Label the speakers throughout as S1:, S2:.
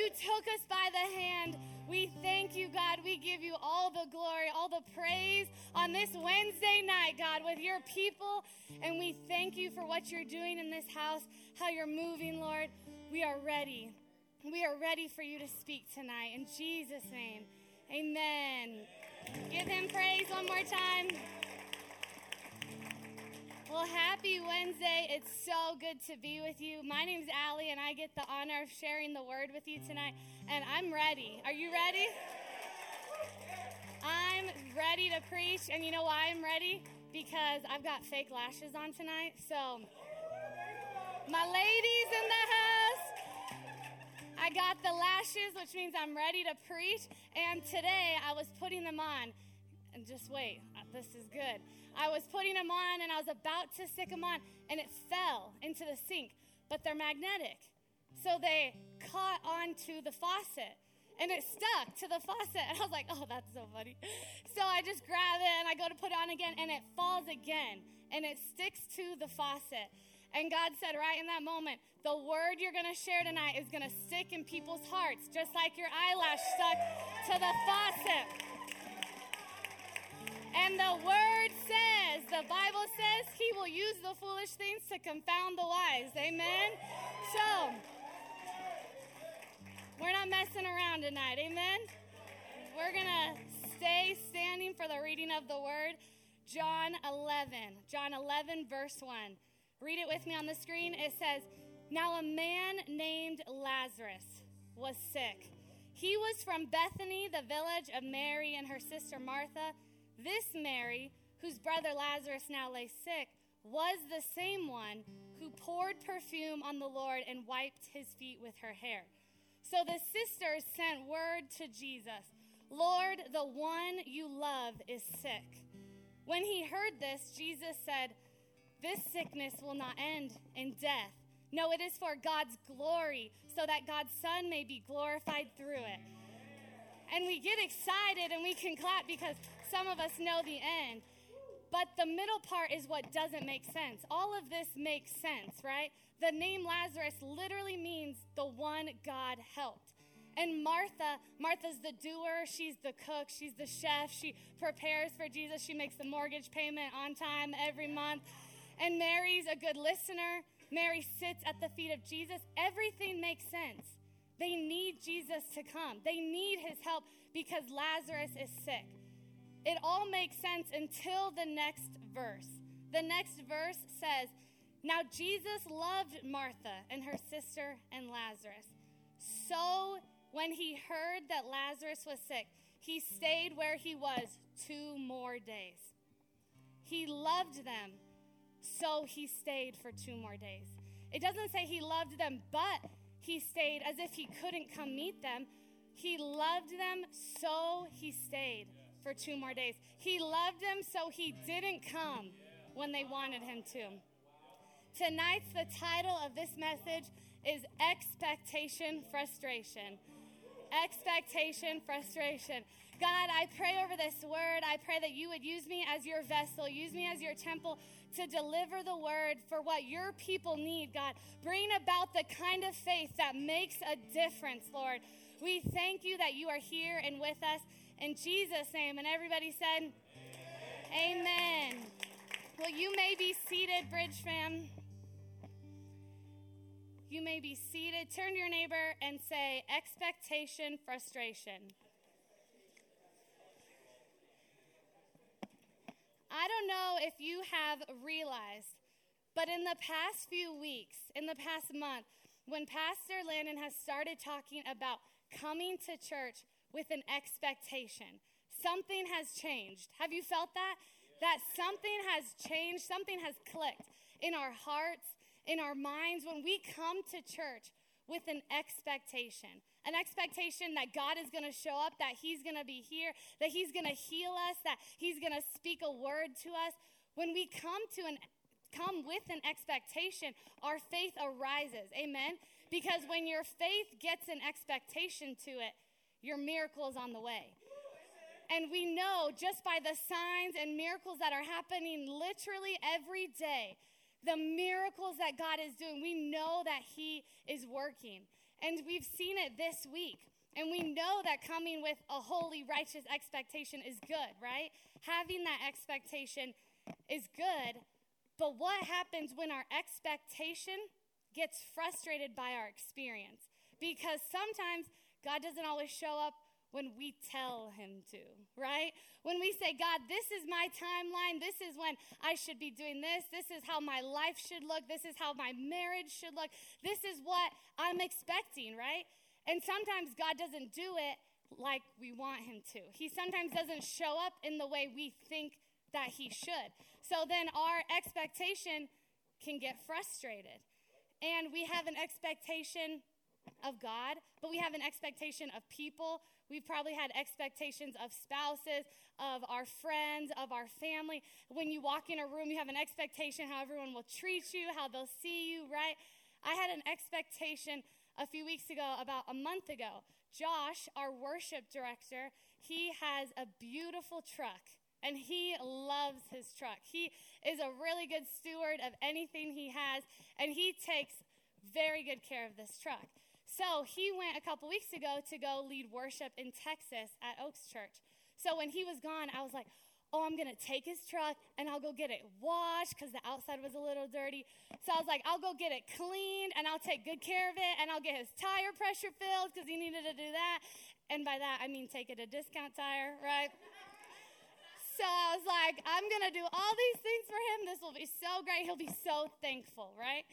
S1: You took us by the hand. We thank you, God. We give you all the glory, all the praise on this Wednesday night, God, with your people. And we thank you for what you're doing in this house, how you're moving, Lord. We are ready. We are ready for you to speak tonight. In Jesus' name, amen. Give him praise one more time. Well, happy Wednesday. It's so good to be with you. My name's Allie, and I get the honor of sharing the word with you tonight. And I'm ready. Are you ready? I'm ready to preach. And you know why I'm ready? Because I've got fake lashes on tonight. So, my ladies in the house, I got the lashes, which means I'm ready to preach. And today I was putting them on. And just wait, this is good. I was putting them on and I was about to stick them on, and it fell into the sink, but they're magnetic. So they caught onto the faucet and it stuck to the faucet. And I was like, oh, that's so funny. So I just grab it and I go to put it on again, and it falls again and it sticks to the faucet. And God said, right in that moment, the word you're going to share tonight is going to stick in people's hearts, just like your eyelash stuck to the faucet. And the word says, the Bible says, he will use the foolish things to confound the wise. Amen? So, we're not messing around tonight. Amen? We're going to stay standing for the reading of the word. John 11. John 11, verse 1. Read it with me on the screen. It says, Now a man named Lazarus was sick. He was from Bethany, the village of Mary and her sister Martha. This Mary, whose brother Lazarus now lay sick, was the same one who poured perfume on the Lord and wiped his feet with her hair. So the sisters sent word to Jesus Lord, the one you love is sick. When he heard this, Jesus said, This sickness will not end in death. No, it is for God's glory, so that God's Son may be glorified through it. And we get excited and we can clap because some of us know the end. But the middle part is what doesn't make sense. All of this makes sense, right? The name Lazarus literally means the one God helped. And Martha, Martha's the doer, she's the cook, she's the chef, she prepares for Jesus, she makes the mortgage payment on time every month. And Mary's a good listener. Mary sits at the feet of Jesus. Everything makes sense. They need Jesus to come. They need his help because Lazarus is sick. It all makes sense until the next verse. The next verse says, Now Jesus loved Martha and her sister and Lazarus. So when he heard that Lazarus was sick, he stayed where he was two more days. He loved them, so he stayed for two more days. It doesn't say he loved them, but he stayed as if he couldn't come meet them. He loved them, so he stayed for two more days. He loved them so he didn't come when they wanted him to. Tonight's the title of this message is Expectation Frustration. Expectation Frustration. God, I pray over this word. I pray that you would use me as your vessel, use me as your temple to deliver the word for what your people need, God. Bring about the kind of faith that makes a difference, Lord. We thank you that you are here and with us. In Jesus' name. And everybody said, Amen. Amen. Well, you may be seated, Bridge fam. You may be seated. Turn to your neighbor and say, expectation, frustration. I don't know if you have realized, but in the past few weeks, in the past month, when Pastor Landon has started talking about coming to church with an expectation. Something has changed. Have you felt that? That something has changed, something has clicked in our hearts, in our minds when we come to church with an expectation. An expectation that God is going to show up, that He's going to be here, that He's going to heal us, that He's going to speak a word to us. When we come to an come with an expectation, our faith arises. Amen. Because when your faith gets an expectation to it, your miracle is on the way. And we know just by the signs and miracles that are happening literally every day, the miracles that God is doing, we know that He is working. And we've seen it this week. And we know that coming with a holy, righteous expectation is good, right? Having that expectation is good. But what happens when our expectation gets frustrated by our experience? Because sometimes God doesn't always show up when we tell him to, right? When we say, God, this is my timeline. This is when I should be doing this. This is how my life should look. This is how my marriage should look. This is what I'm expecting, right? And sometimes God doesn't do it like we want him to. He sometimes doesn't show up in the way we think that he should. So then our expectation can get frustrated. And we have an expectation of God, but we have an expectation of people. We've probably had expectations of spouses, of our friends, of our family. When you walk in a room, you have an expectation how everyone will treat you, how they'll see you, right? I had an expectation a few weeks ago, about a month ago. Josh, our worship director, he has a beautiful truck and he loves his truck. He is a really good steward of anything he has, and he takes very good care of this truck. So he went a couple weeks ago to go lead worship in Texas at Oaks Church. So when he was gone, I was like, oh, I'm going to take his truck and I'll go get it washed because the outside was a little dirty. So I was like, I'll go get it cleaned and I'll take good care of it and I'll get his tire pressure filled because he needed to do that. And by that, I mean take it a discount tire, right? So I was like, I'm going to do all these things for him. This will be so great. He'll be so thankful, right?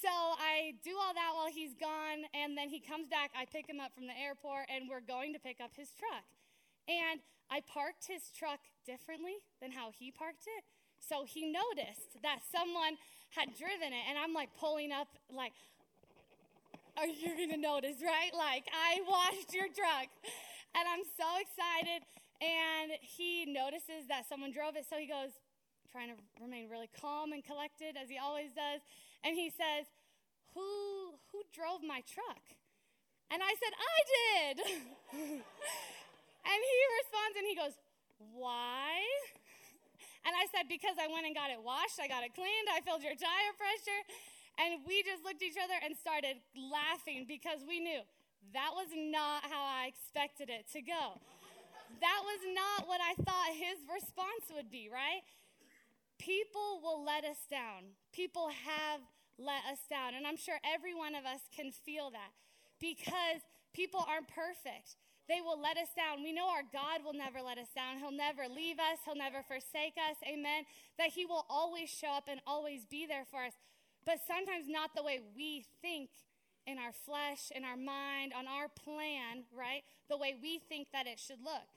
S1: So I do all that while he's gone, and then he comes back. I pick him up from the airport, and we're going to pick up his truck. And I parked his truck differently than how he parked it. So he noticed that someone had driven it, and I'm like pulling up, like, are you gonna notice, right? Like, I washed your truck. And I'm so excited. And he notices that someone drove it, so he goes, trying to remain really calm and collected as he always does and he says, Who, who drove my truck? And I said, I did. and he responds and he goes, Why? And I said, Because I went and got it washed, I got it cleaned, I filled your tire pressure. And we just looked at each other and started laughing because we knew that was not how I expected it to go. That was not what I thought his response would be, right? People will let us down. People have let us down. And I'm sure every one of us can feel that because people aren't perfect. They will let us down. We know our God will never let us down. He'll never leave us. He'll never forsake us. Amen. That He will always show up and always be there for us. But sometimes not the way we think in our flesh, in our mind, on our plan, right? The way we think that it should look.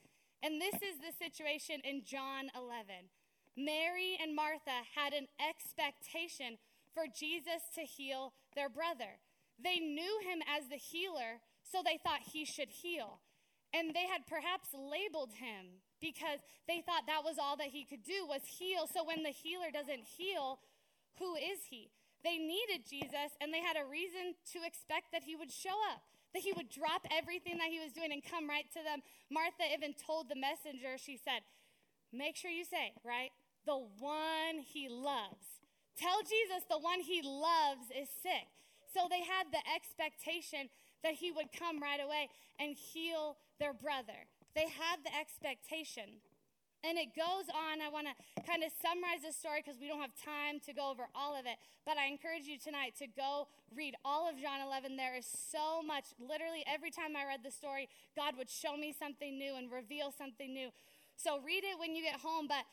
S1: And this is the situation in John 11. Mary and Martha had an expectation for Jesus to heal their brother. They knew him as the healer, so they thought he should heal. And they had perhaps labeled him because they thought that was all that he could do was heal. So when the healer doesn't heal, who is he? They needed Jesus and they had a reason to expect that he would show up, that he would drop everything that he was doing and come right to them. Martha even told the messenger, she said, Make sure you say, right? The one he loves. Tell Jesus the one he loves is sick. So they had the expectation that he would come right away and heal their brother. They had the expectation. And it goes on. I want to kind of summarize the story because we don't have time to go over all of it. But I encourage you tonight to go read all of John 11. There is so much. Literally, every time I read the story, God would show me something new and reveal something new. So read it when you get home. But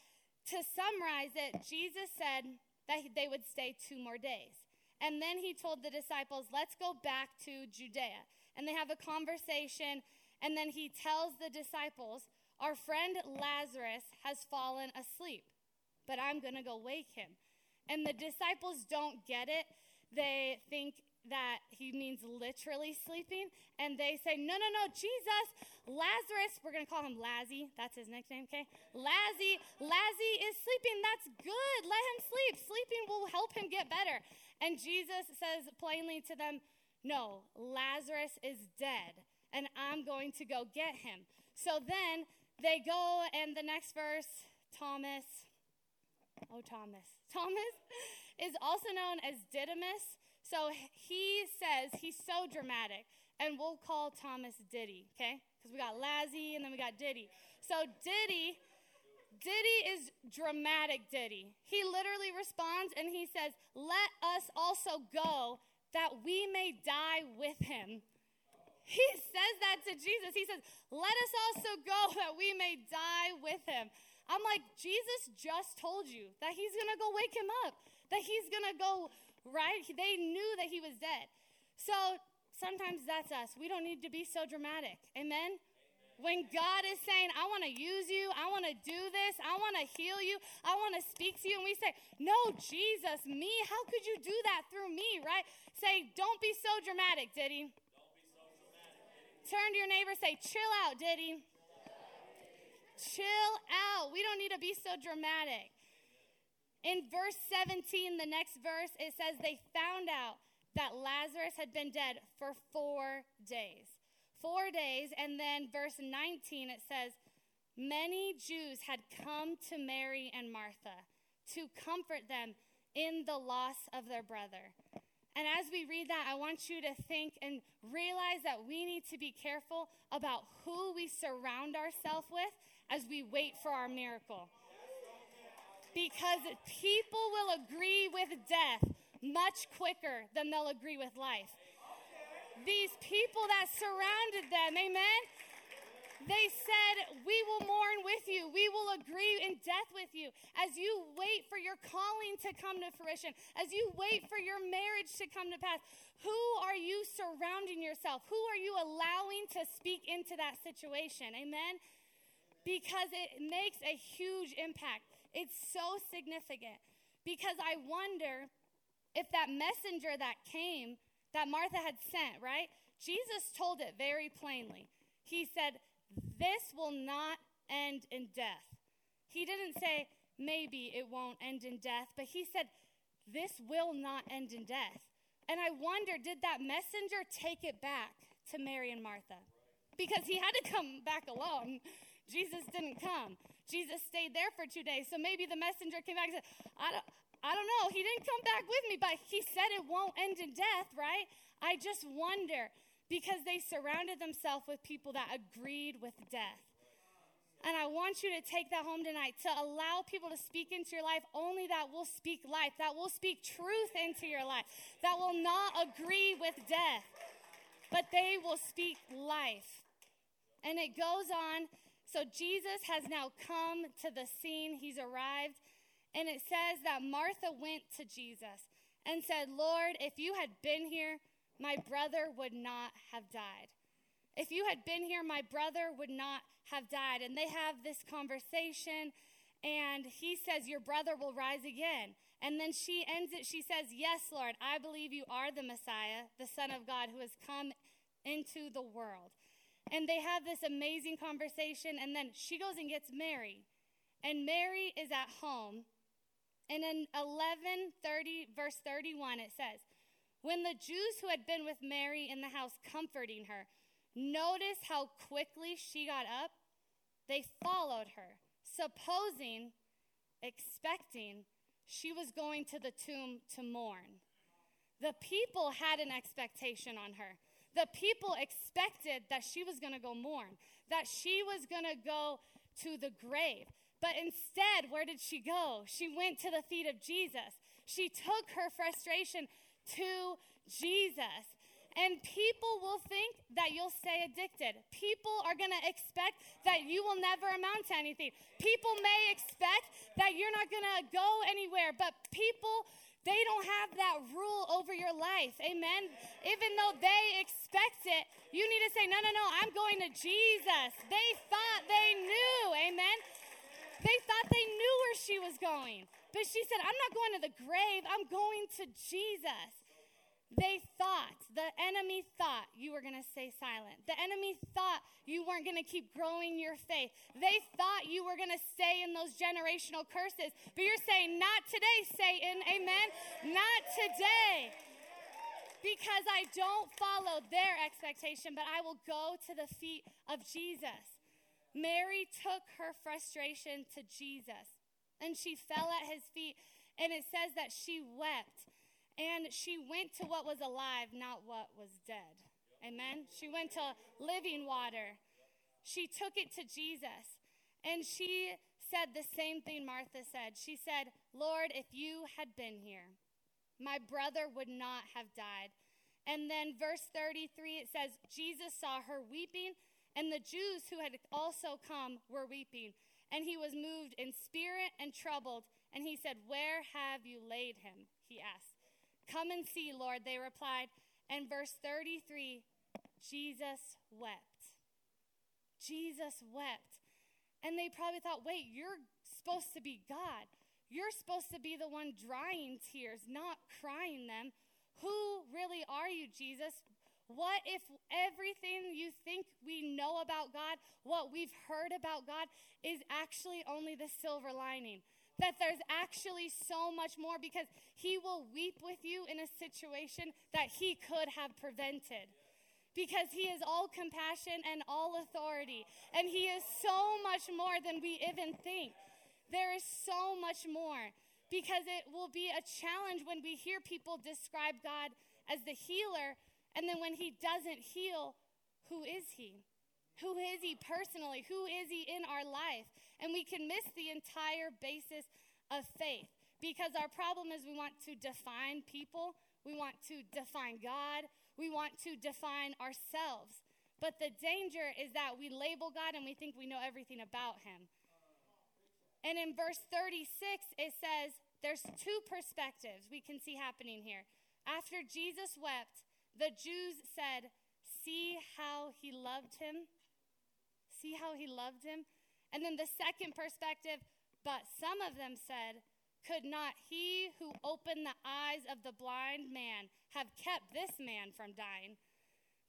S1: to summarize it, Jesus said, that they would stay two more days. And then he told the disciples, Let's go back to Judea. And they have a conversation. And then he tells the disciples, Our friend Lazarus has fallen asleep, but I'm going to go wake him. And the disciples don't get it. They think that he means literally sleeping. And they say, No, no, no, Jesus, Lazarus, we're to call him Lazzy. That's his nickname, okay? Lazzy, Lazzy is sleeping. That's good. Let him sleep. Sleeping will help him get better. And Jesus says plainly to them, No, Lazarus is dead, and I'm going to go get him. So then they go, and the next verse, Thomas, oh, Thomas. Thomas is also known as Didymus so he says, he's so dramatic. and we'll call Thomas Diddy, okay? Because we got Lazzy and then we got Diddy. So Diddy, Diddy is dramatic Diddy. He literally responds and he says, Let us also go that we may die with him. He says that to Jesus. He says, Let us also go that we may die with him. I'm like, Jesus just told you that he's going to go wake him up, that he's going to go, right? They knew that he was dead. So sometimes that's us. We don't need to be so dramatic. Amen? When God is saying, I want to use you, I want to do this, I want to heal you, I want to speak to you, and we say, No, Jesus, me, how could you do that through me, right? Say, Don't be so dramatic, Diddy. Turn to your neighbor, say, Chill out, Diddy. Chill out. We don't need to be so dramatic. In verse 17, the next verse, it says, They found out that Lazarus had been dead for four days. Four days. And then verse 19, it says, Many Jews had come to Mary and Martha to comfort them in the loss of their brother. And as we read that, I want you to think and realize that we need to be careful about who we surround ourselves with as we wait for our miracle. Because people will agree with death much quicker than they'll agree with life. These people that surrounded them, amen? They said, We will mourn with you. We will agree in death with you. As you wait for your calling to come to fruition, as you wait for your marriage to come to pass, who are you surrounding yourself? Who are you allowing to speak into that situation? Amen? Because it makes a huge impact. It's so significant. Because I wonder if that messenger that came, that Martha had sent, right? Jesus told it very plainly. He said, This will not end in death. He didn't say, Maybe it won't end in death, but he said, This will not end in death. And I wonder, did that messenger take it back to Mary and Martha? Because he had to come back alone. Jesus didn't come. Jesus stayed there for two days. So maybe the messenger came back and said, I don't, I don't know. He didn't come back with me, but he said it won't end in death, right? I just wonder because they surrounded themselves with people that agreed with death. And I want you to take that home tonight to allow people to speak into your life only that will speak life, that will speak truth into your life, that will not agree with death, but they will speak life. And it goes on. So Jesus has now come to the scene, he's arrived. And it says that Martha went to Jesus and said, Lord, if you had been here, my brother would not have died. If you had been here, my brother would not have died. And they have this conversation, and he says, Your brother will rise again. And then she ends it. She says, Yes, Lord, I believe you are the Messiah, the Son of God who has come into the world. And they have this amazing conversation, and then she goes and gets Mary. And Mary is at home and in 11:30 verse 31 it says, "When the Jews who had been with Mary in the house comforting her noticed how quickly she got up, they followed her, supposing expecting she was going to the tomb to mourn. The people had an expectation on her. The people expected that she was going to go mourn, that she was going to go to the grave. But instead, where did she go? She went to the feet of Jesus. She took her frustration to Jesus. And people will think that you'll stay addicted. People are going to expect that you will never amount to anything. People may expect that you're not going to go anywhere, but people, they don't have that rule over your life. Amen. Even though they expect it, you need to say, no, no, no, I'm going to Jesus. They thought they knew. Amen. They thought they knew where she was going. But she said, I'm not going to the grave, I'm going to Jesus. They thought, the enemy thought you were going to stay silent. The enemy thought you weren't going to keep growing your faith. They thought you were going to stay in those generational curses. But you're saying, Not today, Satan. Amen. Not today. Because I don't follow their expectation, but I will go to the feet of Jesus. Mary took her frustration to Jesus and she fell at his feet. And it says that she wept and she went to what was alive, not what was dead. Amen. She went to living water. She took it to Jesus. And she said the same thing Martha said. She said, Lord, if you had been here, my brother would not have died. And then verse 33, it says, Jesus saw her weeping, and the Jews who had also come were weeping. And he was moved in spirit and troubled. And he said, Where have you laid him? He asked. Come and see, Lord, they replied. And verse 33 Jesus wept. Jesus wept. And they probably thought, wait, you're supposed to be God. You're supposed to be the one drying tears, not crying them. Who really are you, Jesus? What if everything you think we know about God, what we've heard about God, is actually only the silver lining? That there's actually so much more because He will weep with you in a situation that He could have prevented because he is all compassion and all authority. And he is so much more than we even think. There is so much more because it will be a challenge when we hear people describe God as the healer, and then when he doesn't heal, who is he? Who is he personally? Who is he in our life? And we can miss the entire basis of faith because our problem is we want to define people, we want to define God, we want to define ourselves. But the danger is that we label God and we think we know everything about him. And in verse 36, it says there's two perspectives we can see happening here. After Jesus wept, the Jews said, See how he loved him? See how he loved him? And then the second perspective, but some of them said, Could not he who opened the eyes of the blind man have kept this man from dying.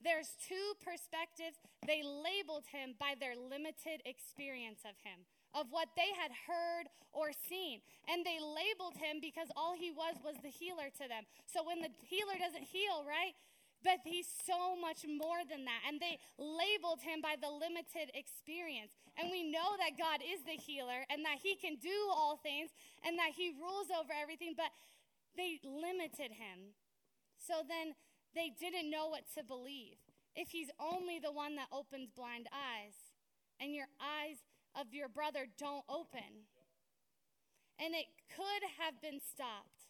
S1: There's two perspectives. They labeled him by their limited experience of him, of what they had heard or seen. And they labeled him because all he was was the healer to them. So when the healer doesn't heal, right? But he's so much more than that. And they labeled him by the limited experience. And we know that God is the healer and that he can do all things and that he rules over everything, but they limited him so then they didn't know what to believe. If he's only the one that opens blind eyes, and your eyes of your brother don't open. And it could have been stopped.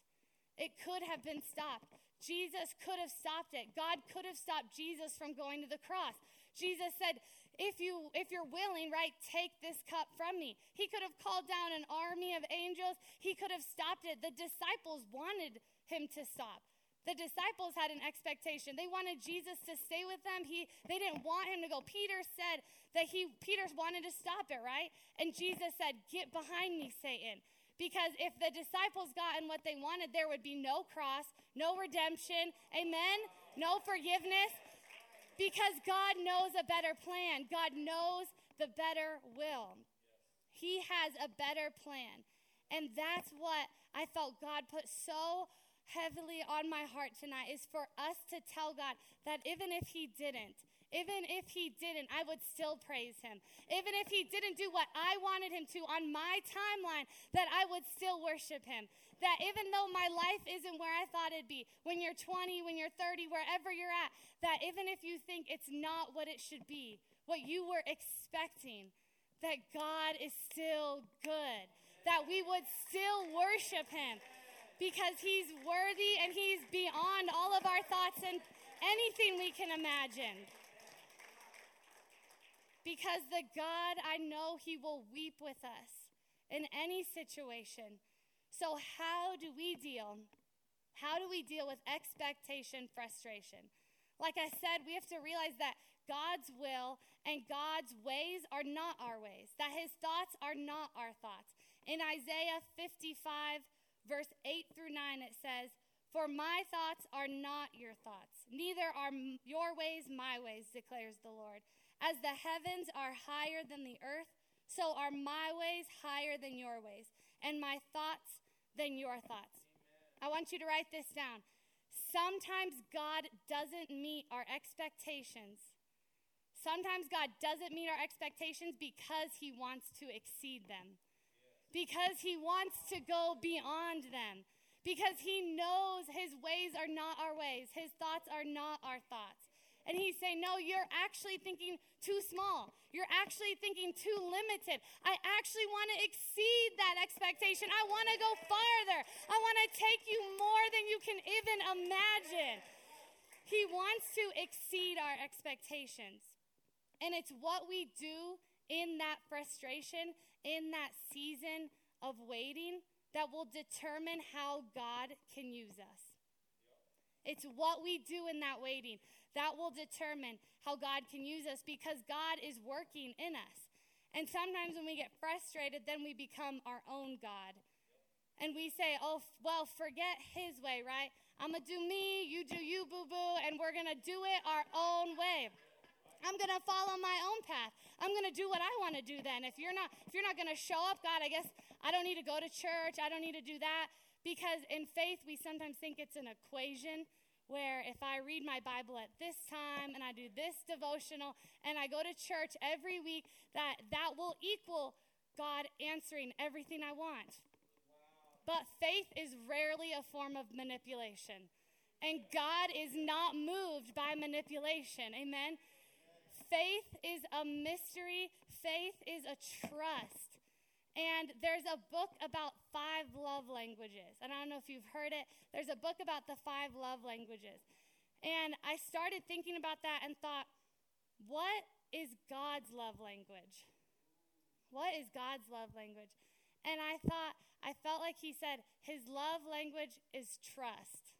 S1: It could have been stopped. Jesus could have stopped it. God could have stopped Jesus from going to the cross. Jesus said, if you if you're willing, right, take this cup from me. He could have called down an army of angels. He could have stopped it. The disciples wanted him to stop. The disciples had an expectation. They wanted Jesus to stay with them. He, they didn't want him to go. Peter said that he, Peter wanted to stop it, right? And Jesus said, Get behind me, Satan. Because if the disciples gotten what they wanted, there would be no cross, no redemption, amen, no forgiveness. Because God knows a better plan, God knows the better will. He has a better plan. And that's what I felt God put so heavily on my heart tonight is for us to tell God that even if He didn't, even if He didn't, I would still praise Him. Even if He didn't do what I wanted Him to on my timeline, that I would still worship Him. That even though my life isn't where I thought it'd be, when you're 20, when you're 30, wherever you're at, that even if you think it's not what it should be, what you were expecting, that God is still good, that we would still worship Him because He's worthy and He's beyond all of our thoughts and anything we can imagine. Because the God I know He will weep with us in any situation. So, how do we deal? How do we deal with expectation frustration? Like I said, we have to realize that God's will and God's ways are not our ways, that His thoughts are not our thoughts. In Isaiah 55, verse 8 through 9, it says, For my thoughts are not your thoughts, neither are your ways my ways, declares the Lord. As the heavens are higher than the earth, so are my ways higher than your ways, and my thoughts than your thoughts. Amen. I want you to write this down. Sometimes God doesn't meet our expectations. Sometimes God doesn't meet our expectations because he wants to exceed them because he wants to go beyond them, because he knows his ways are not our ways, his thoughts are not our thoughts. And he's saying, No, you're actually thinking too small. You're actually thinking too limited. I actually want to exceed that expectation. I want to go farther. I want to take you more than you can even imagine. He wants to exceed our expectations. And it's what we do in that frustration, in that season of waiting, that will determine how God can use us. It's what we do in that waiting that will determine how God can use us because God is working in us. And sometimes when we get frustrated, then we become our own God. And we say, oh, well, forget his way, right? I'm going to do me, you do you, boo boo, and we're going to do it our own way. I'm going to follow my own path. I'm going to do what I want to do then. If you're not if you're not going to show up, God, I guess I don't need to go to church. I don't need to do that because in faith we sometimes think it's an equation where if I read my Bible at this time and I do this devotional and I go to church every week, that that will equal God answering everything I want. But faith is rarely a form of manipulation. And God is not moved by manipulation. Amen. Faith is a mystery, faith is a trust. And there's a book about five love languages. And I don't know if you've heard it. There's a book about the five love languages. And I started thinking about that and thought, what is God's love language? What is God's love language? And I thought, I felt like he said, his love language is trust.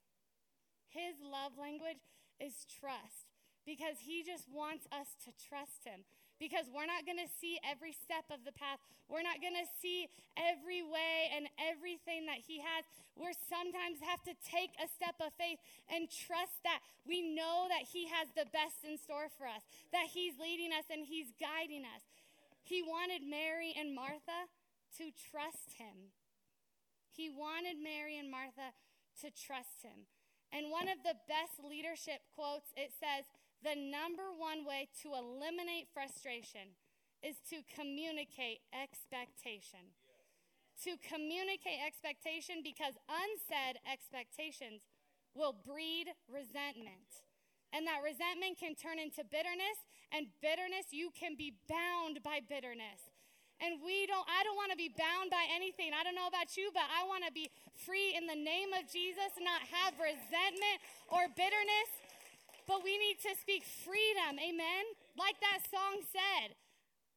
S1: His love language is trust because he just wants us to trust him because we're not going to see every step of the path. We're not going to see every way and everything that He has. We sometimes have to take a step of faith and trust that we know that He has the best in store for us, that He's leading us and He's guiding us. He wanted Mary and Martha to trust Him. He wanted Mary and Martha to trust Him. And one of the best leadership quotes, it says, the number one way to eliminate frustration is to communicate expectation. To communicate expectation because unsaid expectations will breed resentment. And that resentment can turn into bitterness, and bitterness, you can be bound by bitterness. And we don't, I don't want to be bound by anything. I don't know about you, but I want to be free in the name of Jesus, not have resentment or bitterness but we need to speak freedom. Amen. Like that song said,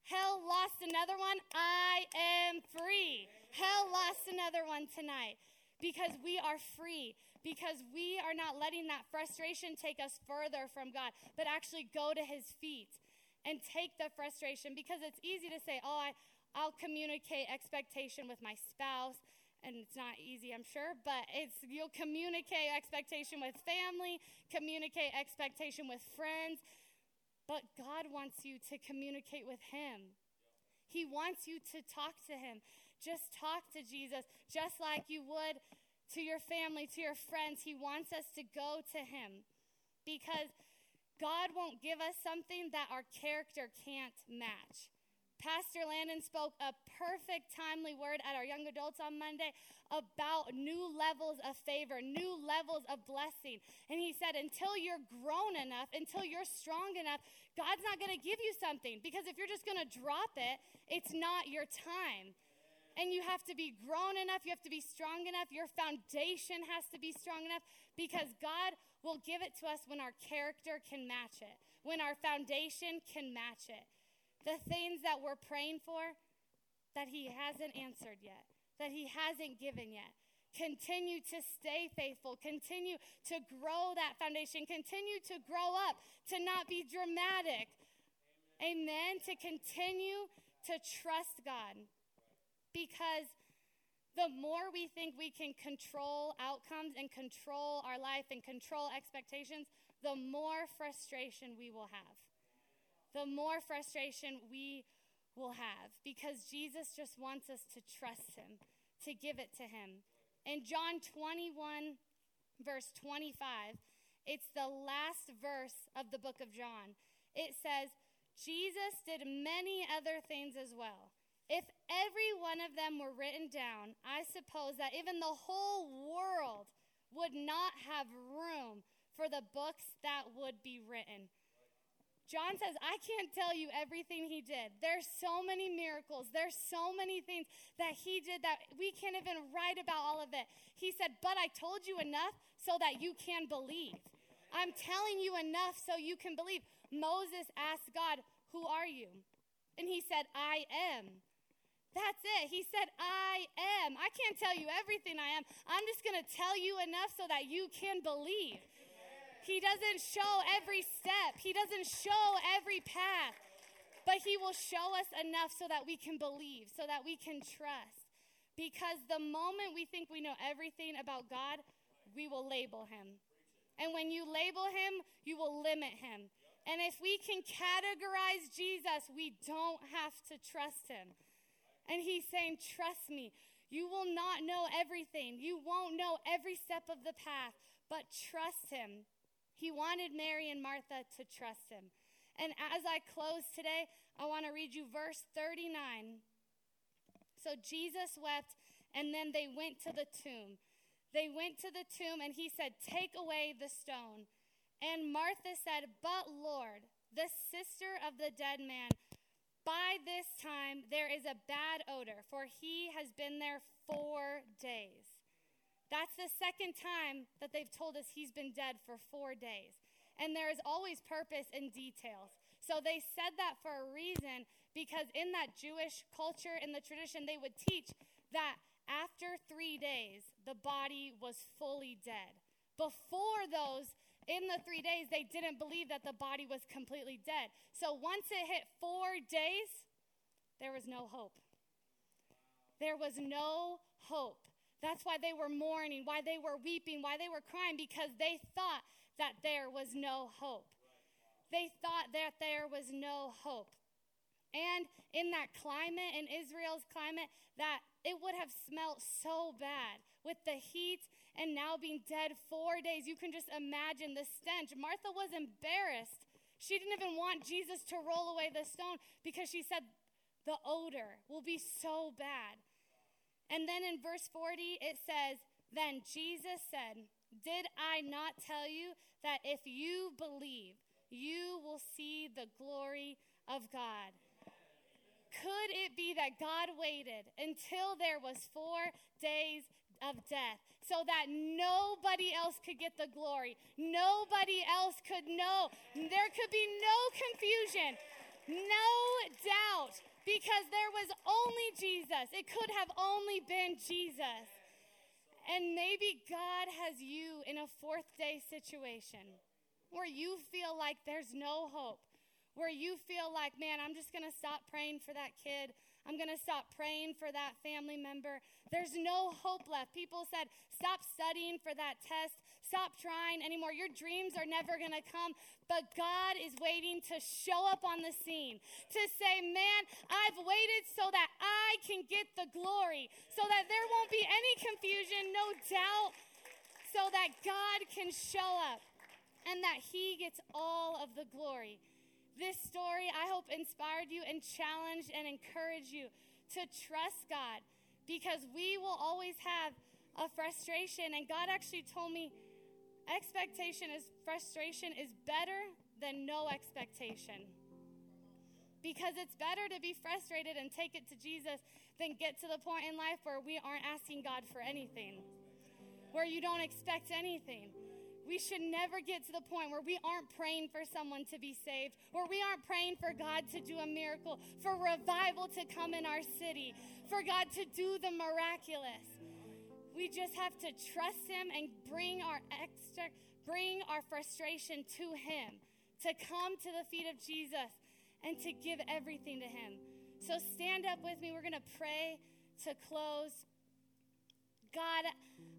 S1: hell lost another one. I am free. Hell lost another one tonight because we are free, because we are not letting that frustration take us further from God, but actually go to His feet and take the frustration because it's easy to say, oh, I, I'll communicate expectation with my spouse and it's not easy, I'm sure, but it's you'll communicate expectation with family, communicate expectation with friends, but God wants you to communicate with him. He wants you to talk to him. Just talk to Jesus just like you would to your family, to your friends. He wants us to go to him because God won't give us something that our character can't match. Pastor Landon spoke a perfect, timely word at our young adults on Monday about new levels of favor, new levels of blessing. And he said, until you're grown enough, until you're strong enough, God's not going to give you something because if you're just going to drop it, it's not your time. And you have to be grown enough, you have to be strong enough, your foundation has to be strong enough because God will give it to us when our character can match it, when our foundation can match it the things that we're praying for that He hasn't answered yet, that He hasn't given yet. Continue to stay faithful. Continue to grow that foundation. Continue to grow up, to not be dramatic. Amen. Amen. To continue to trust God. Because the more we think we can control outcomes and control our life and control expectations, the more frustration we will have the more frustration we will have because Jesus just wants us to trust him, to give it to him. In John 21, verse 25, it's the last verse of the book of John. It says, Jesus did many other things as well. If every one of them were written down, I suppose that even the whole world would not have room for the books that would be written. John says, I can't tell you everything he did. There's so many miracles. There's so many things that he did that we can't even write about all of it. He said, But I told you enough so that you can believe. I'm telling you enough so you can believe. Moses asked God, Who are you? And he said, I am. That's it. He said, I am. I can't tell you everything I am. I'm just going to tell you enough so that you can believe. He doesn't show every step, He doesn't show every path, but He will show us enough so that we can believe, so that we can trust. Because the moment we think we know everything about God, we will label Him. And when you label Him, you will limit Him. And if we can categorize Jesus, we don't have to trust Him. And He's saying, Trust me. You will not know everything. You won't know every step of the path, but trust Him. He wanted Mary and Martha to trust him. And as I close today, I want to read you verse 39. So Jesus wept, and then they went to the tomb. They went to the tomb, and he said, Take away the stone. And Martha said, But Lord, the sister of the dead man, by this time there is a bad odor, for he has been there four days. That's the second time that they've told us he's been dead for four days. And there is always purpose in details. So they said that for a reason because in that Jewish culture, in the tradition, they would teach that after three days, the body was fully dead. Before those, in the three days, they didn't believe that the body was completely dead. So once it hit four days, there was no hope. There was no hope. That's why they were mourning, why they were weeping, why they were crying, because they thought that there was no hope. They thought that there was no hope. And in that climate, in Israel's climate, that it would have smelt so bad with the heat and now being dead four days. You can just imagine the stench. Martha was embarrassed. She didn't even want Jesus to roll away the stone because she said the odor will be so bad. And then in verse 40, it says, Then Jesus said, Did I not tell you that if you believe, you will see the glory of God? Could it be that God waited until there was four days of death so that nobody else could get the glory? Nobody else could know. There could be no confusion, no doubt because there was only Jesus. It could have only been Jesus. And maybe God has you in a fourth day situation where you feel like there's no hope, where you feel like, man, I'm just going to stop praying for that kid. I'm going to stop praying for that family member. There's no hope left. People said, stop studying for that test. Stop trying anymore. Your dreams are never going to come. But God is waiting to show up on the scene to say, man, I've waited so that I can get the glory, so that there won't be any confusion, no doubt, so that God can show up and that He gets all of the glory. This story, I hope, inspired you and challenged and encouraged you to trust God because we will always have a frustration. And God actually told me expectation is frustration is better than no expectation. Because it's better to be frustrated and take it to Jesus than get to the point in life where we aren't asking God for anything, where you don't expect anything. We should never get to the point where we aren't praying for someone to be saved, where we aren't praying for God to do a miracle, for revival to come in our city, for God to do the miraculous. We just have to trust Him and bring our extra, bring our frustration to Him, to come to the feet of Jesus and to give everything to Him. So stand up with me. We're going to pray to close. God,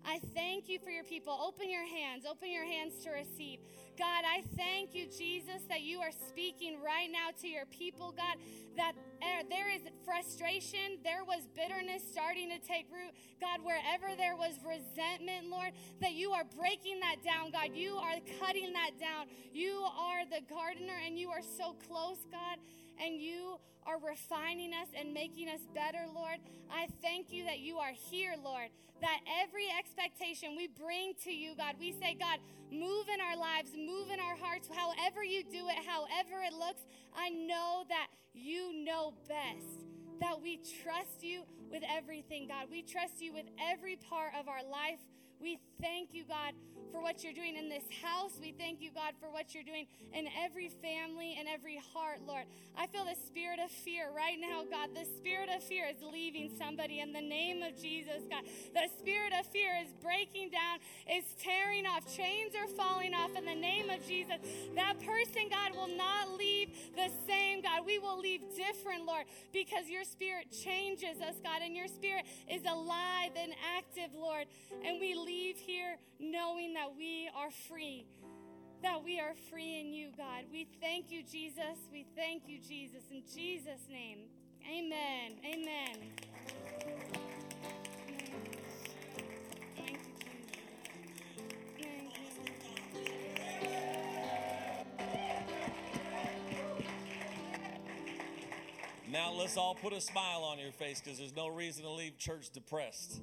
S1: I thank you for your people. Open your hands, open your hands to receive. God, I thank you, Jesus, that you are speaking right now to your people, God, that eh, there is frustration, there was bitterness starting to take root. God, wherever there was resentment, Lord, that you are breaking that down, God. You are cutting that down. You are the gardener, and you are so close, God, and you are refining us and making us better, Lord. I thank you that you are here, Lord. That every expectation we bring to you, God, we say, God, move in our lives, move in our hearts, however you do it, however it looks. I know that you know best. That we trust you with everything, God. We trust you with every part of our life. We thank you, God, for what you're doing in this house. We thank you, God, for what you're doing in every family and every heart, Lord. I feel the spirit of fear right now, God. The spirit of fear is leaving somebody in the name of Jesus, God. The spirit of fear is breaking down, is tearing off. Chains are falling off in the name of Jesus. That person, God, will not leave the same, God. We will leave different, Lord, because your spirit changes us, God, and your spirit is alive and active, Lord. And we leave here knowing that we are free. That we are free in you, God. We thank you, Jesus. We thank you, Jesus. In Jesus' name, amen. Amen.
S2: Now let's all put a smile on your face because there's no reason to leave church depressed.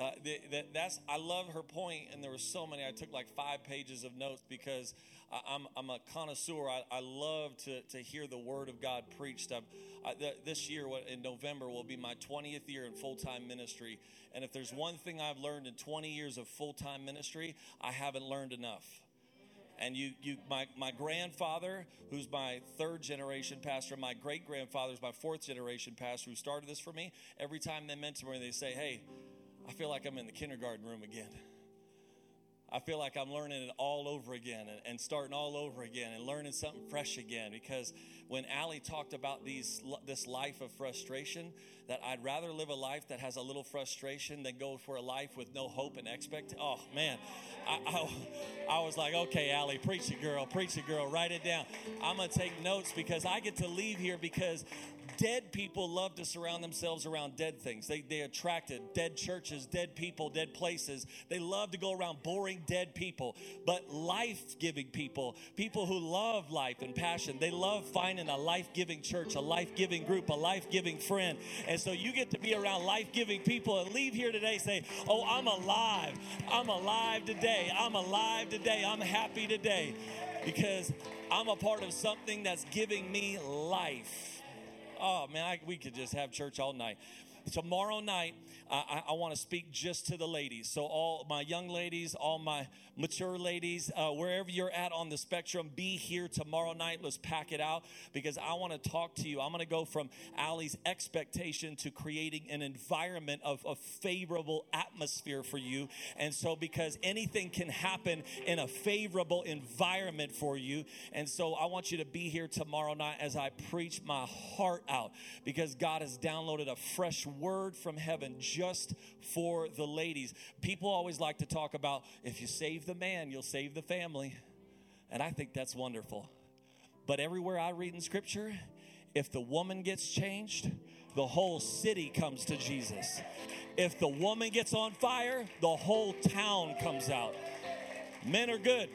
S2: Uh, the, that's I love her point, and there were so many. I took like five pages of notes because I, am I'm, I'm a connoisseur. I, I love to, to hear the Word of God preached. I, this year, in November, will be my 20th year in full time ministry. And if there's one thing I've learned in 20 years of full time ministry, I haven't learned enough and you, you my, my grandfather who's my third generation pastor my great grandfather is my fourth generation pastor who started this for me every time they mention me they say hey I feel like I'm in the kindergarten room again. I feel like I'm learning it all over again and, and, starting all over again and learning something fresh again. Because when Allie talked about these this life of frustration, that I'd rather live a life that has a little frustration than go for a life with no hope and expect. Oh man, I, I, I was like, okay, Allie, preach it, girl, preach it, girl, write it down. I'm gonna take notes because I get to leave here because dead people love to surround themselves around dead things. They, they attracted dead churches, dead people, dead places. They love to go around boring dead people. But life giving people, people who love life and passion, they love finding a life giving church, a life giving group, a life giving friend. And so you get to be around life giving people and leave here today say, Oh, I'm alive. I'm alive today. I'm alive today. I'm happy today because I'm a part of something that's giving me life. Oh, man, I, we could just have church all night. Tomorrow night, I, I want to speak just to the ladies. So, all my young ladies, all my mature ladies, uh, wherever you're at on the spectrum, be here tomorrow night. Let's pack it out because I want to talk to you. I'm going to go from Allie's expectation to creating an environment of a favorable atmosphere for you. And so, because anything can happen in a favorable environment for you. And so, I want you to be here tomorrow night as I preach my heart out because God has downloaded a fresh word from heaven just for the ladies. People always like to talk about if you save the man, you'll save the family. And I think that's wonderful. But everywhere I read in scripture, if the woman gets changed, the whole city comes to Jesus. If the woman gets on fire, the whole town comes out. Men are good.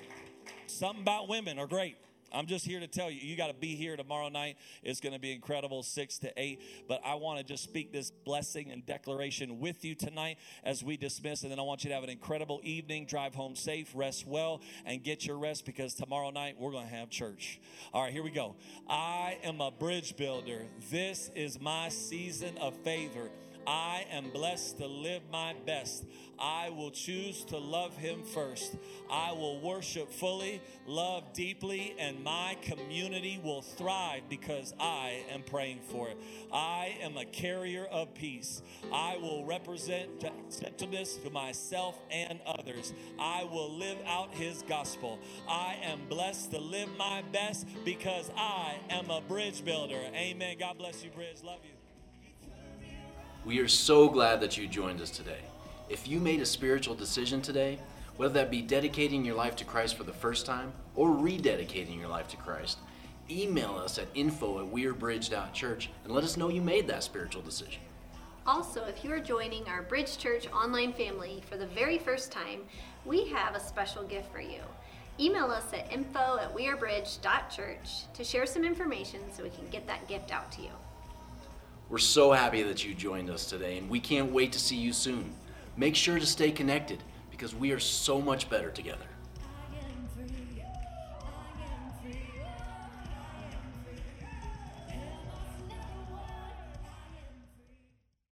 S2: Something about women are great. I'm just here to tell you, you got to be here tomorrow night. It's going to be incredible, 6 to 8. But I want to just speak this blessing and declaration with you tonight as we dismiss. And then I want you to have an incredible evening, drive home safe, rest well, and get your rest because tomorrow night we're going to have church. All right, here we go. I am a bridge builder. This is my season of favor. I am blessed to live my best. I will choose to love Him first. I will worship fully, love deeply, and my community will thrive because I am praying for it. I am a carrier of peace. I will represent gentleness to myself and others. I will live out His gospel. I am blessed to live my best because I am a bridge builder. Amen. God bless you, Bridge. Love you.
S3: We are so glad that you joined us today. If you made a spiritual decision today, whether that be dedicating your life to Christ for the first time or rededicating your life to Christ, email us at info at wearebridge.church and let us know you made that spiritual decision.
S4: Also, if you are joining our Bridge Church online family for the very first time, we have a special gift for you. Email us at info at wearebridge.church to share some information so we can get that gift out to you.
S3: We're so happy that you joined us today, and we can't wait to see you soon. Make sure to stay connected because we are so much better together.